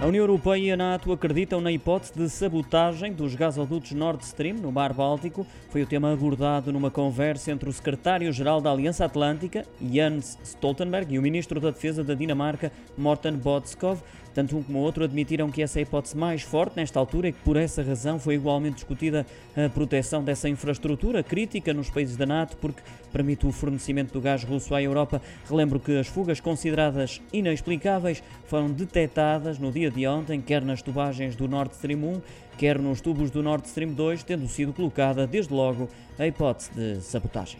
A União Europeia e a NATO acreditam na hipótese de sabotagem dos gasodutos Nord Stream no Mar Báltico. Foi o tema abordado numa conversa entre o secretário-geral da Aliança Atlântica, Jens Stoltenberg, e o ministro da Defesa da Dinamarca, Morten Bodskov. Tanto um como o outro admitiram que essa é a hipótese mais forte nesta altura e que por essa razão foi igualmente discutida a proteção dessa infraestrutura crítica nos países da NATO, porque permite o fornecimento do gás russo à Europa. Relembro que as fugas consideradas inexplicáveis foram detectadas no de ontem, quer nas tubagens do Nord Stream 1, quer nos tubos do Nord Stream 2, tendo sido colocada desde logo a hipótese de sabotagem.